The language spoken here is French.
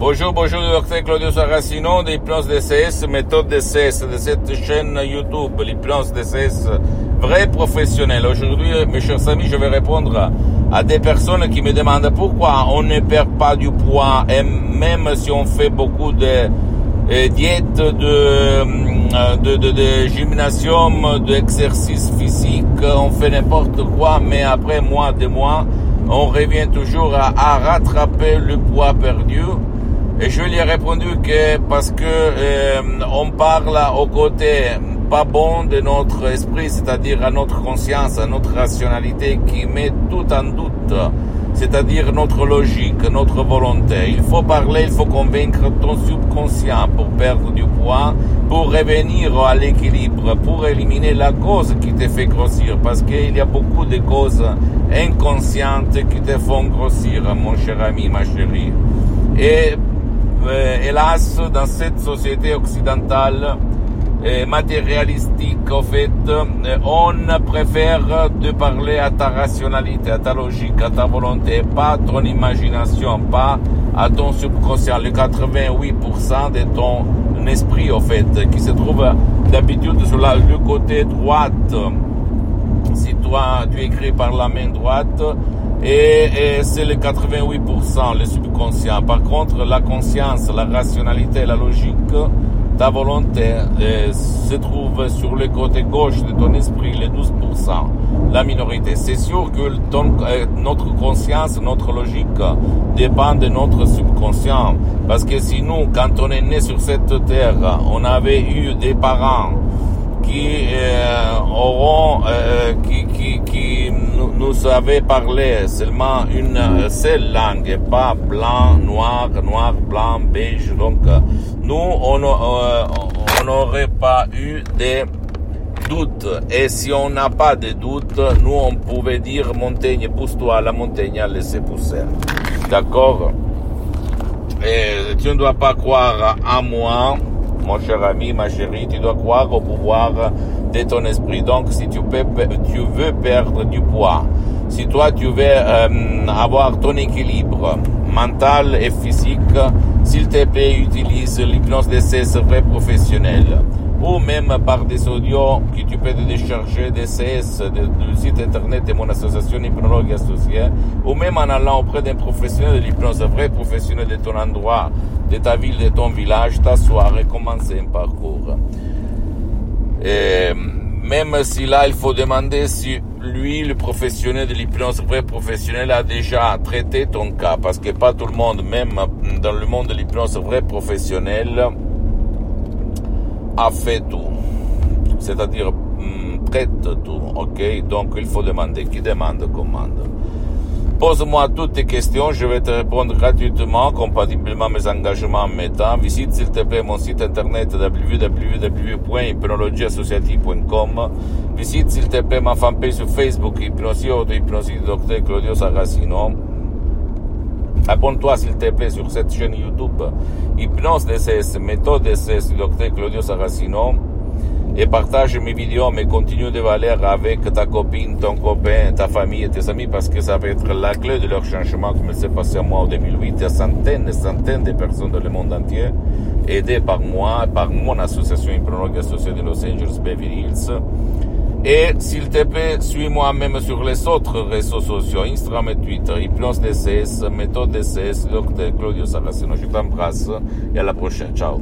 Bonjour, bonjour, docteur Claudio Saracino d'Hypnose DCS, méthode DCS de cette chaîne YouTube, l'Hypnose DCS, vrai professionnel. Aujourd'hui, mes chers amis, je vais répondre à des personnes qui me demandent pourquoi on ne perd pas du poids et même si on fait beaucoup de euh, diètes, de, euh, de, de, de gymnasium, d'exercice physique, on fait n'importe quoi, mais après mois de mois, on revient toujours à, à rattraper le poids perdu. Et je lui ai répondu que parce que euh, on parle au côté pas bon de notre esprit, c'est-à-dire à notre conscience, à notre rationalité qui met tout en doute, c'est-à-dire notre logique, notre volonté. Il faut parler, il faut convaincre ton subconscient pour perdre du poids, pour revenir à l'équilibre, pour éliminer la cause qui te fait grossir, parce qu'il y a beaucoup de causes inconscientes qui te font grossir, mon cher ami, ma chérie. Et hélas, dans cette société occidentale euh, matérialistique, fait, euh, on préfère de parler à ta rationalité, à ta logique, à ta volonté, pas à ton imagination, pas à ton subconscient, le 88% de ton esprit, au fait, qui se trouve d'habitude sur le côté droite. Si toi, tu écris par la main droite, et, c'est le 88%, le subconscient. Par contre, la conscience, la rationalité, la logique, ta volonté euh, se trouve sur le côté gauche de ton esprit, les 12%, la minorité. C'est sûr que euh, notre conscience, notre logique dépend de notre subconscient. Parce que si nous, quand on est né sur cette terre, on avait eu des parents qui euh, auront, qui, qui nous, avaient parlé seulement une seule langue, pas blanc, noir, noir, blanc, beige. Donc, nous, on euh, n'aurait pas eu des doutes. Et si on n'a pas de doutes, nous, on pouvait dire montagne, pousse-toi, la montagne a laissé pousser. D'accord? Et tu ne dois pas croire à moi mon cher ami, ma chérie, tu dois croire au pouvoir de ton esprit. Donc, si tu, peux, tu veux perdre du poids, si toi tu veux euh, avoir ton équilibre mental et physique, s'il te plaît, utilise l'hypnose d'essai vrai professionnel ou même par des audios que tu peux décharger des CS du site internet de mon association hypnologue associée, ou même en allant auprès d'un professionnel de l'hypnose, un vrai professionnel de ton endroit, de ta ville, de ton village, t'asseoir et commencer un parcours. Même si là, il faut demander si lui, le professionnel de l'hypnose, vrai professionnel, a déjà traité ton cas, parce que pas tout le monde, même dans le monde de l'hypnose vrai professionnel, fait tout. C'est-à-dire, prête tout, ok? Donc il faut demander. Qui demande, commande. Pose-moi toutes tes questions, je vais te répondre gratuitement, compatiblement à mes engagements en mettant. Visite s'il te plaît mon site internet www.hypnologieassociative.com. Visite s'il te plaît ma fanpage sur Facebook, Hypnosie Auto Hypnosie Dr Claudio Saracino. Abonne-toi s'il te plaît sur cette chaîne YouTube. Hypnose DCS, méthode DCS du docteur Claudio Saracino. Et partage mes vidéos, mes contenus de valeur avec ta copine, ton copain, ta famille et tes amis parce que ça va être la clé de leur changement comme s'est passé à moi en 2008. Il y a centaines et centaines de personnes dans le monde entier aidées par moi, par mon association hypnologue associée de Los Angeles Beverly Hills et s'il te plaît, suis-moi même sur les autres réseaux sociaux, Instagram et Twitter, Hypnose DCS, Méthode DCS, Dr Claudio Saraceno. Je t'embrasse et à la prochaine. Ciao.